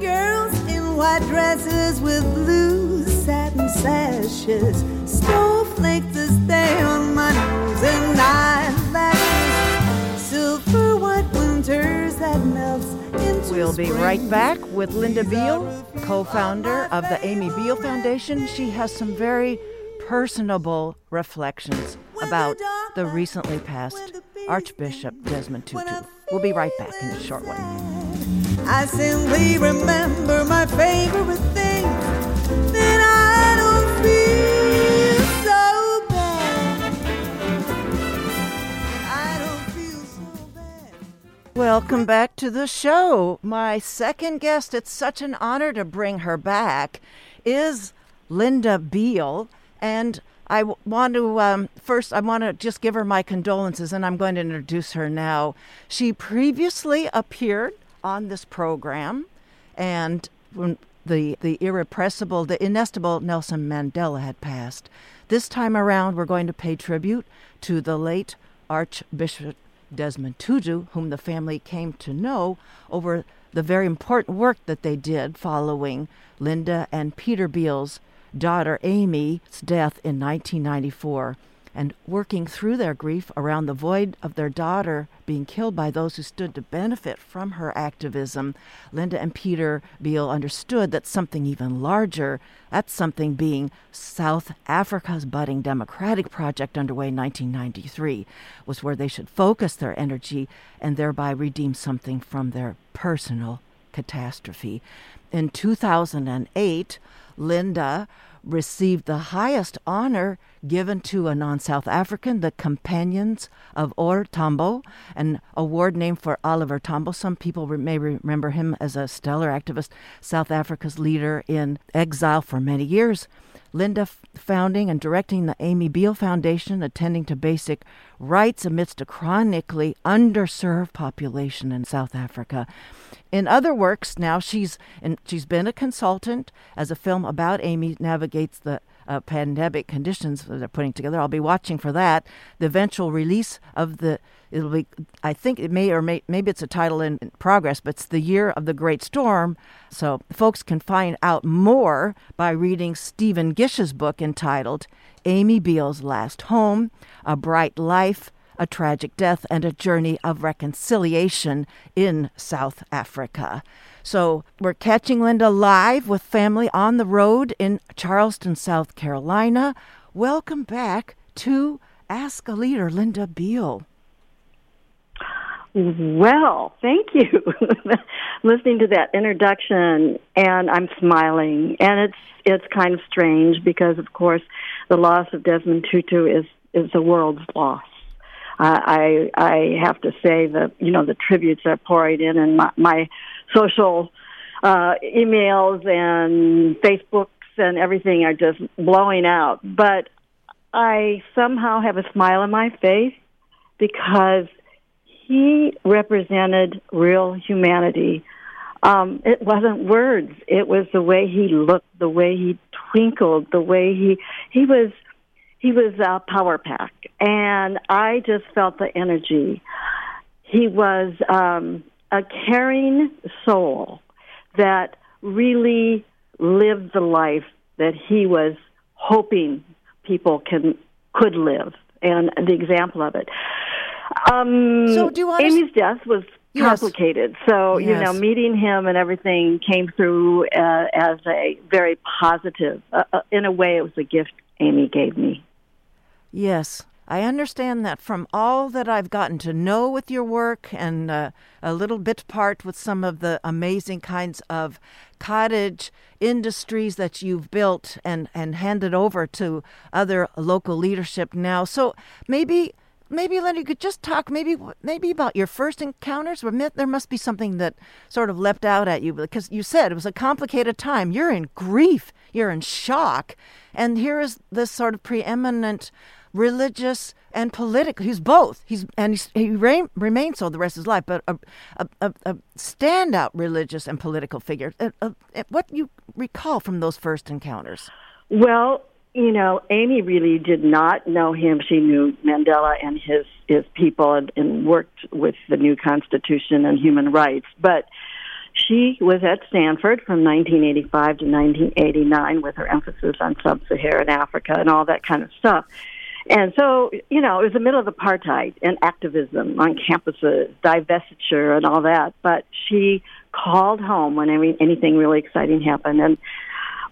Girls in white dresses with blue satin sashes. Snowflakes that stay on my nose and eyelashes. Silver white winters that melts into We'll be right back with Linda Biehl, co-founder of the Amy Biehl Foundation. She has some very personable reflections about the recently passed Archbishop Desmond Tutu. We'll be right back in a short one. I simply remember my favorite thing that I don't feel so bad. I don't feel so bad. Welcome back to the show. My second guest, it's such an honor to bring her back, is Linda Biehl. And I want to um, first, I want to just give her my condolences, and I'm going to introduce her now. She previously appeared on this program, and the the irrepressible, the inestimable Nelson Mandela had passed. This time around, we're going to pay tribute to the late Archbishop Desmond Tutu, whom the family came to know over the very important work that they did following Linda and Peter Biehl's daughter Amy's death in 1994 and working through their grief around the void of their daughter being killed by those who stood to benefit from her activism, Linda and Peter Biehl understood that something even larger, that something being South Africa's budding democratic project underway in 1993, was where they should focus their energy and thereby redeem something from their personal catastrophe. In 2008, Linda received the highest honor given to a non South African, the Companions of OR Tambo, an award named for Oliver Tambo. Some people may remember him as a stellar activist, South Africa's leader in exile for many years. Linda founding and directing the Amy Biehl Foundation, attending to basic rights amidst a chronically underserved population in South Africa. In other works, now she's and she's been a consultant as a film about Amy navigates the uh, pandemic conditions that they're putting together. I'll be watching for that. The eventual release of the it'll be I think it may or may maybe it's a title in, in progress, but it's the year of the great storm. So folks can find out more by reading Steven Gish's book entitled Amy Biehl's Last Home: A Bright Life a tragic death, and a journey of reconciliation in South Africa. So we're catching Linda live with family on the road in Charleston, South Carolina. Welcome back to Ask a Leader, Linda Biehl. Well, thank you. Listening to that introduction, and I'm smiling, and it's it's kind of strange because, of course, the loss of Desmond Tutu is is the world's loss. I I have to say that you know the tributes are pouring in, and my, my social uh, emails and Facebooks and everything are just blowing out. But I somehow have a smile on my face because he represented real humanity. Um, it wasn't words; it was the way he looked, the way he twinkled, the way he he was he was a power pack, and I just felt the energy. He was um, a caring soul that really lived the life that he was hoping people can could live, and the example of it. Um, so, do you want Amy's to... death was complicated. Yes. So, yes. you know, meeting him and everything came through uh, as a very positive. Uh, uh, in a way, it was a gift Amy gave me. Yes. I understand that from all that I've gotten to know with your work and uh, a little bit part with some of the amazing kinds of cottage industries that you've built and, and handed over to other local leadership now. So maybe maybe you could just talk maybe maybe about your first encounters. There must be something that sort of leapt out at you because you said it was a complicated time. You're in grief, you're in shock, and here is this sort of preeminent religious and political. He's both. He's and he's, he re- remains so the rest of his life, but a, a, a, standout religious and political figure. Uh, uh, what you recall from those first encounters? Well, you know, Amy really did not know him. She knew Mandela and his his people, and, and worked with the new Constitution and human rights, but. She was at Stanford from 1985 to 1989 with her emphasis on sub Saharan Africa and all that kind of stuff. And so, you know, it was the middle of apartheid and activism on campuses, divestiture, and all that. But she called home when any, anything really exciting happened. And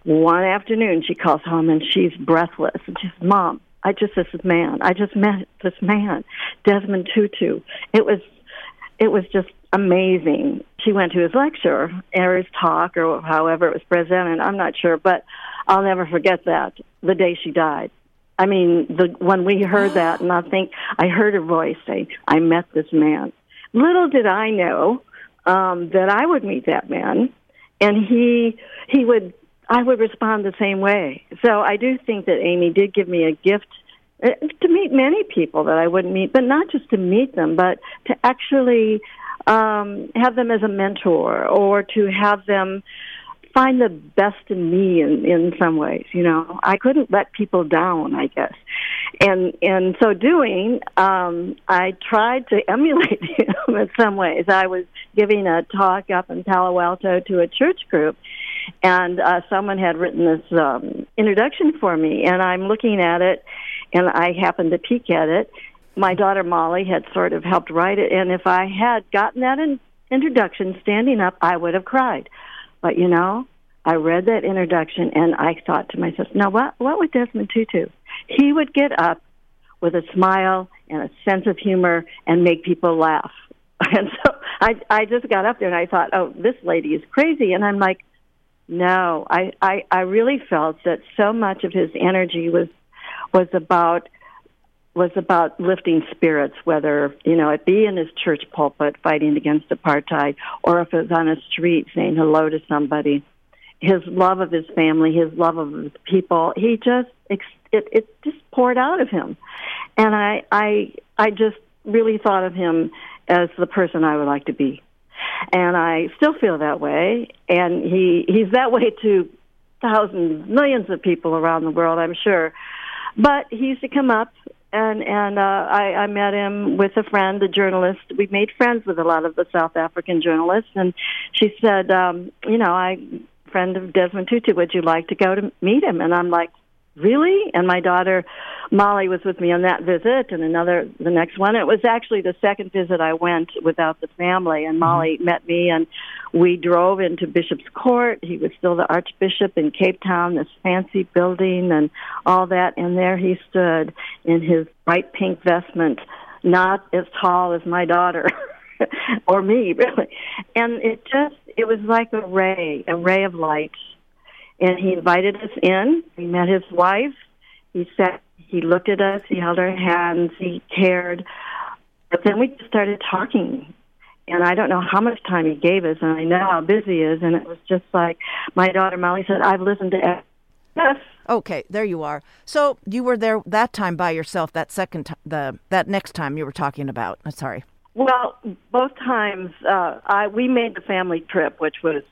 one afternoon, she calls home and she's breathless. And she says, Mom, I just this man. I just met this man, Desmond Tutu. It was, it was just amazing. She went to his lecture or his talk or however it was presented. I'm not sure, but I'll never forget that the day she died. I mean, the when we heard that, and I think I heard a voice say, "I met this man." Little did I know um, that I would meet that man, and he he would I would respond the same way. So I do think that Amy did give me a gift uh, to meet many people that I wouldn't meet, but not just to meet them, but to actually um, have them as a mentor or to have them find the best in me in in some ways you know? I couldn't let people down i guess. And in so doing um i tried to emulate him in some ways. I was giving a talk up in palo alto to a church group and uh someone had written this um introduction for me and i'm looking at it and i happened to peek at it. My daughter molly had sort of helped write it and if i had gotten that in introduction standing up i would have cried but you know, I read that introduction and I thought to myself, now what what would Desmond Tutu? He would get up with a smile and a sense of humor and make people laugh. And so I I just got up there and I thought, oh, this lady is crazy. And I'm like, no, I I, I really felt that so much of his energy was was about was about lifting spirits, whether, you know, it be in his church pulpit fighting against apartheid or if it was on a street saying hello to somebody. his love of his family, his love of his people. He just it it just poured out of him, and I I I just really thought of him as the person I would like to be, and I still feel that way. And he he's that way to thousands, millions of people around the world, I'm sure. But he used to come up and and uh, I, I met him with a friend, a journalist. We made friends with a lot of the South African journalists, and she said, um, you know, I friend of Desmond Tutu, would you like to go to meet him? And I'm like, really? And my daughter Molly was with me on that visit and another the next one. It was actually the second visit I went without the family and Molly mm-hmm. met me and we drove into Bishop's Court. He was still the Archbishop in Cape Town, this fancy building and all that and there he stood in his bright pink vestment, not as tall as my daughter. or me really and it just it was like a ray a ray of light and he invited us in. We met his wife. He sat. He looked at us. He held our hands. He cared. But then we just started talking, and I don't know how much time he gave us, and I know how busy he is. And it was just like my daughter Molly said, "I've listened to." Yes. Okay, there you are. So you were there that time by yourself. That second, time, the that next time you were talking about. I'm sorry. Well, both times uh, I we made the family trip, which was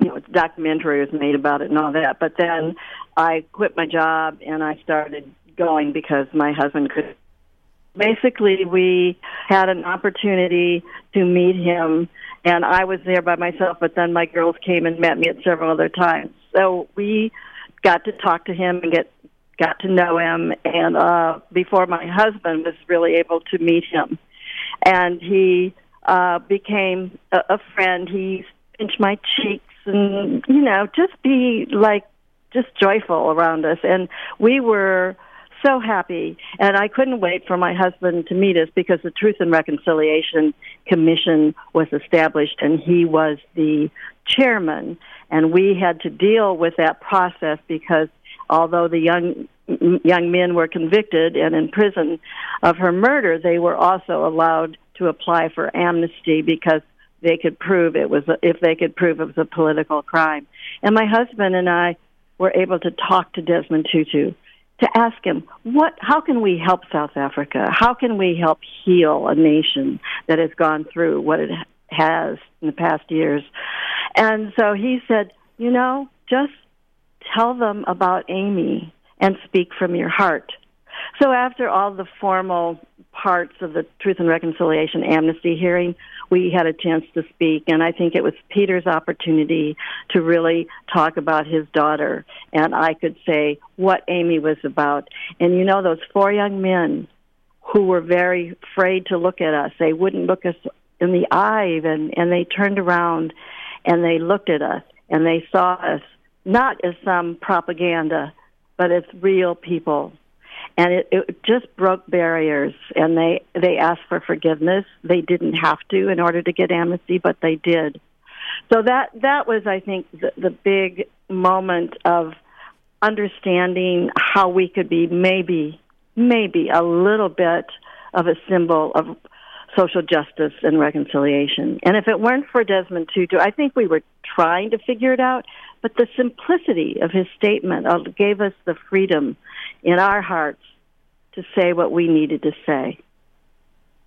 you know, a documentary was made about it and all that. But then I quit my job and I started going because my husband could. Basically, we had an opportunity to meet him, and I was there by myself. But then my girls came and met me at several other times. So we got to talk to him and get got to know him. And uh, before my husband was really able to meet him, and he uh, became a, a friend. He pinched my cheek and you know just be like just joyful around us. And we were so happy. And i couldn't wait for my husband to meet us because the truth and reconciliation commission was established and he was the chairman. And we had to deal with that process because although the young young men were convicted and in prison of her murder they were also allowed to apply for amnesty because they could prove it was a, if they could prove it was a political crime. And my husband and I were able to talk to Desmond Tutu to ask him what how can we help South Africa? How can we help heal a nation that has gone through what it has in the past years? And so he said, you know, just tell them about Amy and speak from your heart. So after all the formal parts of the Truth and Reconciliation Amnesty hearing, we had a chance to speak, and I think it was Peter's opportunity to really talk about his daughter, and I could say what Amy was about. And you know, those four young men who were very afraid to look at us, they wouldn't look us in the eye even, and they turned around and they looked at us and they saw us not as some propaganda, but as real people and it, it just broke barriers. And they they asked for forgiveness. They didn't have to in order to get amnesty but they did. So that that was i think the, the big moment of understanding how we could be maybe maybe a little bit of a symbol of social justice and reconciliation. And if it weren't for desmond tutu i think we were trying to figure it out but the simplicity of his statement uh, gave us the freedom in our hearts to say what we needed to say.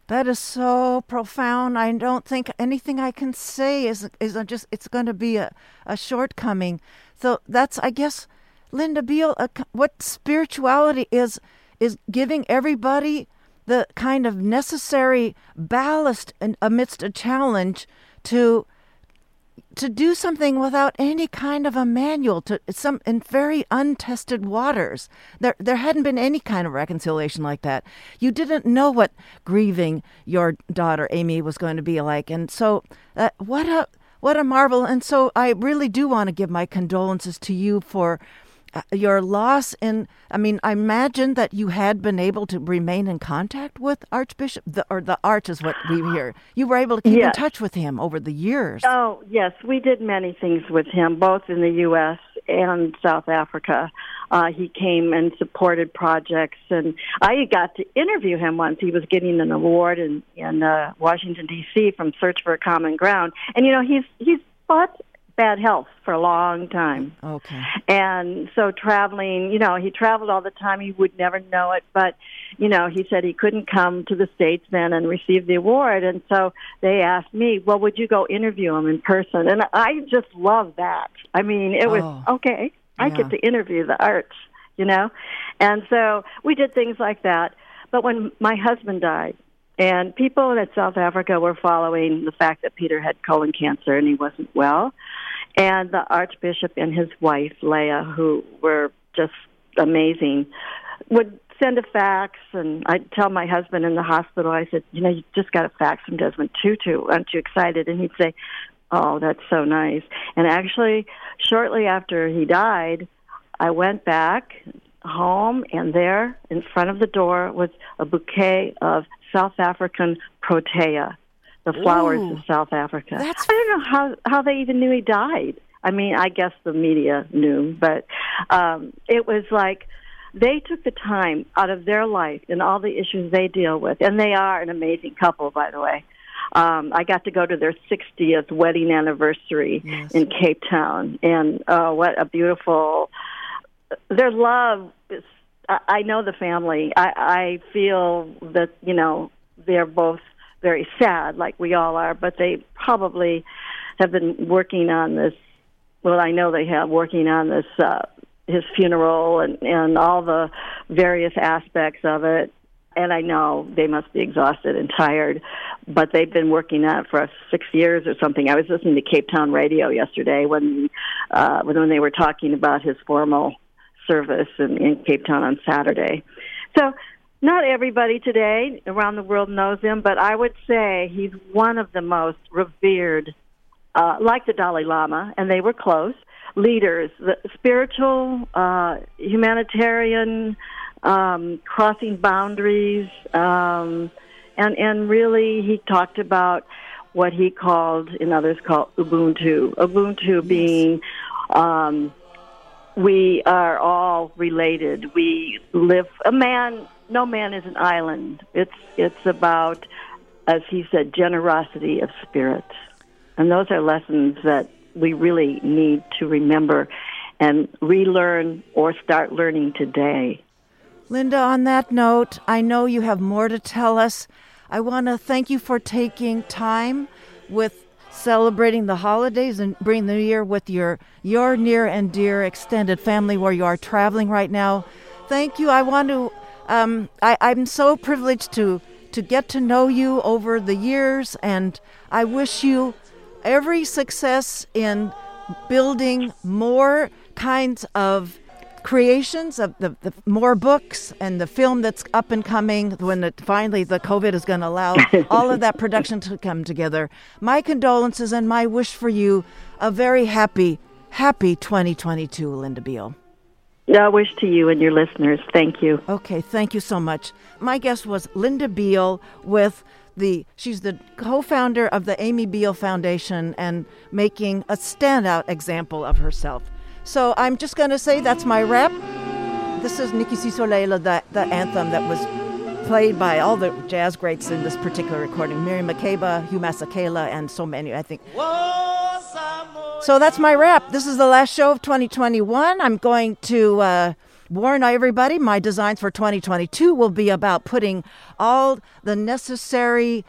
That is so profound. I don't think anything I can say is is just it's going to be a, a shortcoming. So that's I guess Linda Biehl uh, what spirituality is is giving everybody the kind of necessary ballast amidst a challenge to to do something without any kind of a manual to some in very untested waters. There there hadn't been any kind of reconciliation like that. You didn't know what grieving your daughter Amy was going to be like, and so uh, what a what a marvel. And so I really do want to give my condolences to you for your loss in i mean i imagine that you had been able to remain in contact with archbishop the, or the arch is what we hear. You were able to keep yes. in touch with him over the years. Oh yes we did many things with him both in the us and south africa. Uh, he came and supported projects and i got to interview him once. He was getting an award in in uh, washington dc from search for a common ground. And you know he's he's fought bad health for a long time. Okay. And so traveling, you know, he traveled all the time. He would never know it, but you know, he said he couldn't come to the states then and receive the award. And so they asked me, "Well, would you go interview him in person?" And I just love that. I mean, it was Oh. okay. I Yeah. get to interview the arts, you know, and so we did things like that. But when my husband died, and people in South Africa were following the fact that Peter had colon cancer and he wasn't well. And the Archbishop and his wife, Leah, who were just amazing, would send a fax. And I'd tell my husband in the hospital, I said, You know, you just got a fax from Desmond Tutu. Aren't you excited? And he'd say, Oh, that's so nice. And actually, shortly after he died, I went back home, and there in front of the door was a bouquet of South African protea, the flowers Ooh. of South Africa. That's- I don't know how how they even knew he died. I mean, I guess the media knew, but um, it was like they took the time out of their life and all the issues they deal with, and they are an amazing couple, by the way. Um, I got to go to their 60th wedding anniversary Yes. in Cape Town, and oh, what a beautiful their love is I, know the family. I, I feel that, you know, they're both very sad like we all are, but they probably have been working on this well, I know they have working on this uh his funeral and and all the various aspects of it. And I know they must be exhausted and tired, but they've been working on it for six years or something. I was listening to Cape Town radio yesterday when uh, when they were talking about his formal service in, in Cape Town on Saturday. So not everybody today around the world knows him, but I would say he's one of the most revered, uh, like the Dalai Lama, and they were close leaders, the spiritual, uh, humanitarian, um, crossing boundaries, um, and and really he talked about what he called and others call Ubuntu. Ubuntu being um, we are all related. We live a man. No man is an island. It's it's about, as he said, generosity of spirit, and those are lessons that we really need to remember and relearn or start learning today. Linda, on that note, I know you have more to tell us. I want to thank you for taking time with celebrating the holidays and bring the year with your your near and dear extended family where you are traveling right now. Thank you. I want to. Um, I, I'm so privileged to to get to know you over the years, and I wish you every success in building more kinds of creations of the, the more books and the film that's up and coming when it finally the covid is going to allow all of that production to come together my condolences and my wish for you a very happy happy 2022 linda biehl I wish to you and your listeners. Thank you. Okay, thank you so much. My guest was Linda Biehl with the she's the co-founder of the Amy Biehl Foundation and making a standout example of herself. So I'm just going to say that's my rap. This is Nkosi Sikelela, the, the anthem that was played by all the jazz greats in this particular recording. Miriam Makeba, Hugh Masekela, and so many, I think. So that's my wrap. This is the last show of 2021. I'm going to uh, warn everybody my designs for 2022 will be about putting all the necessary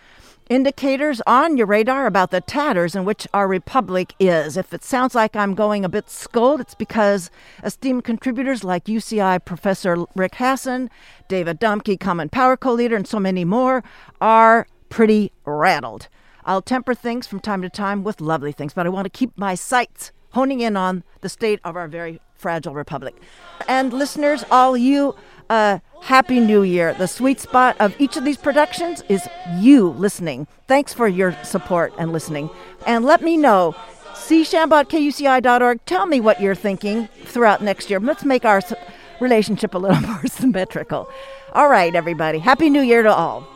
indicators on your radar about the tatters in which our republic is. If it sounds like I'm going a bit scold, it's because esteemed contributors like UCI Professor Rick Hasen, David Dumke, Common Power co-leader, and so many more are pretty rattled. I'll temper things from time to time with lovely things, but I want to keep my sights honing in on the state of our very fragile republic. And listeners, all you, uh, Happy New Year. The sweet spot of each of these productions is you listening. Thanks for your support and listening. And let me know cshambotkuci.org. Tell me what you're thinking throughout next year. Let's make our relationship a little more symmetrical. All right, everybody. Happy New Year to all.